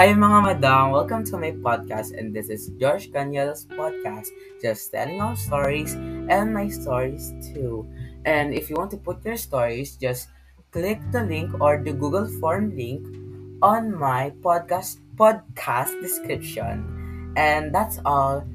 Hi mga madam, welcome to my podcast and this is Josh Canya's podcast, just telling our stories and my stories too. And if you want to put your stories, just click the link or the Google form link on my podcast podcast description. And that's all.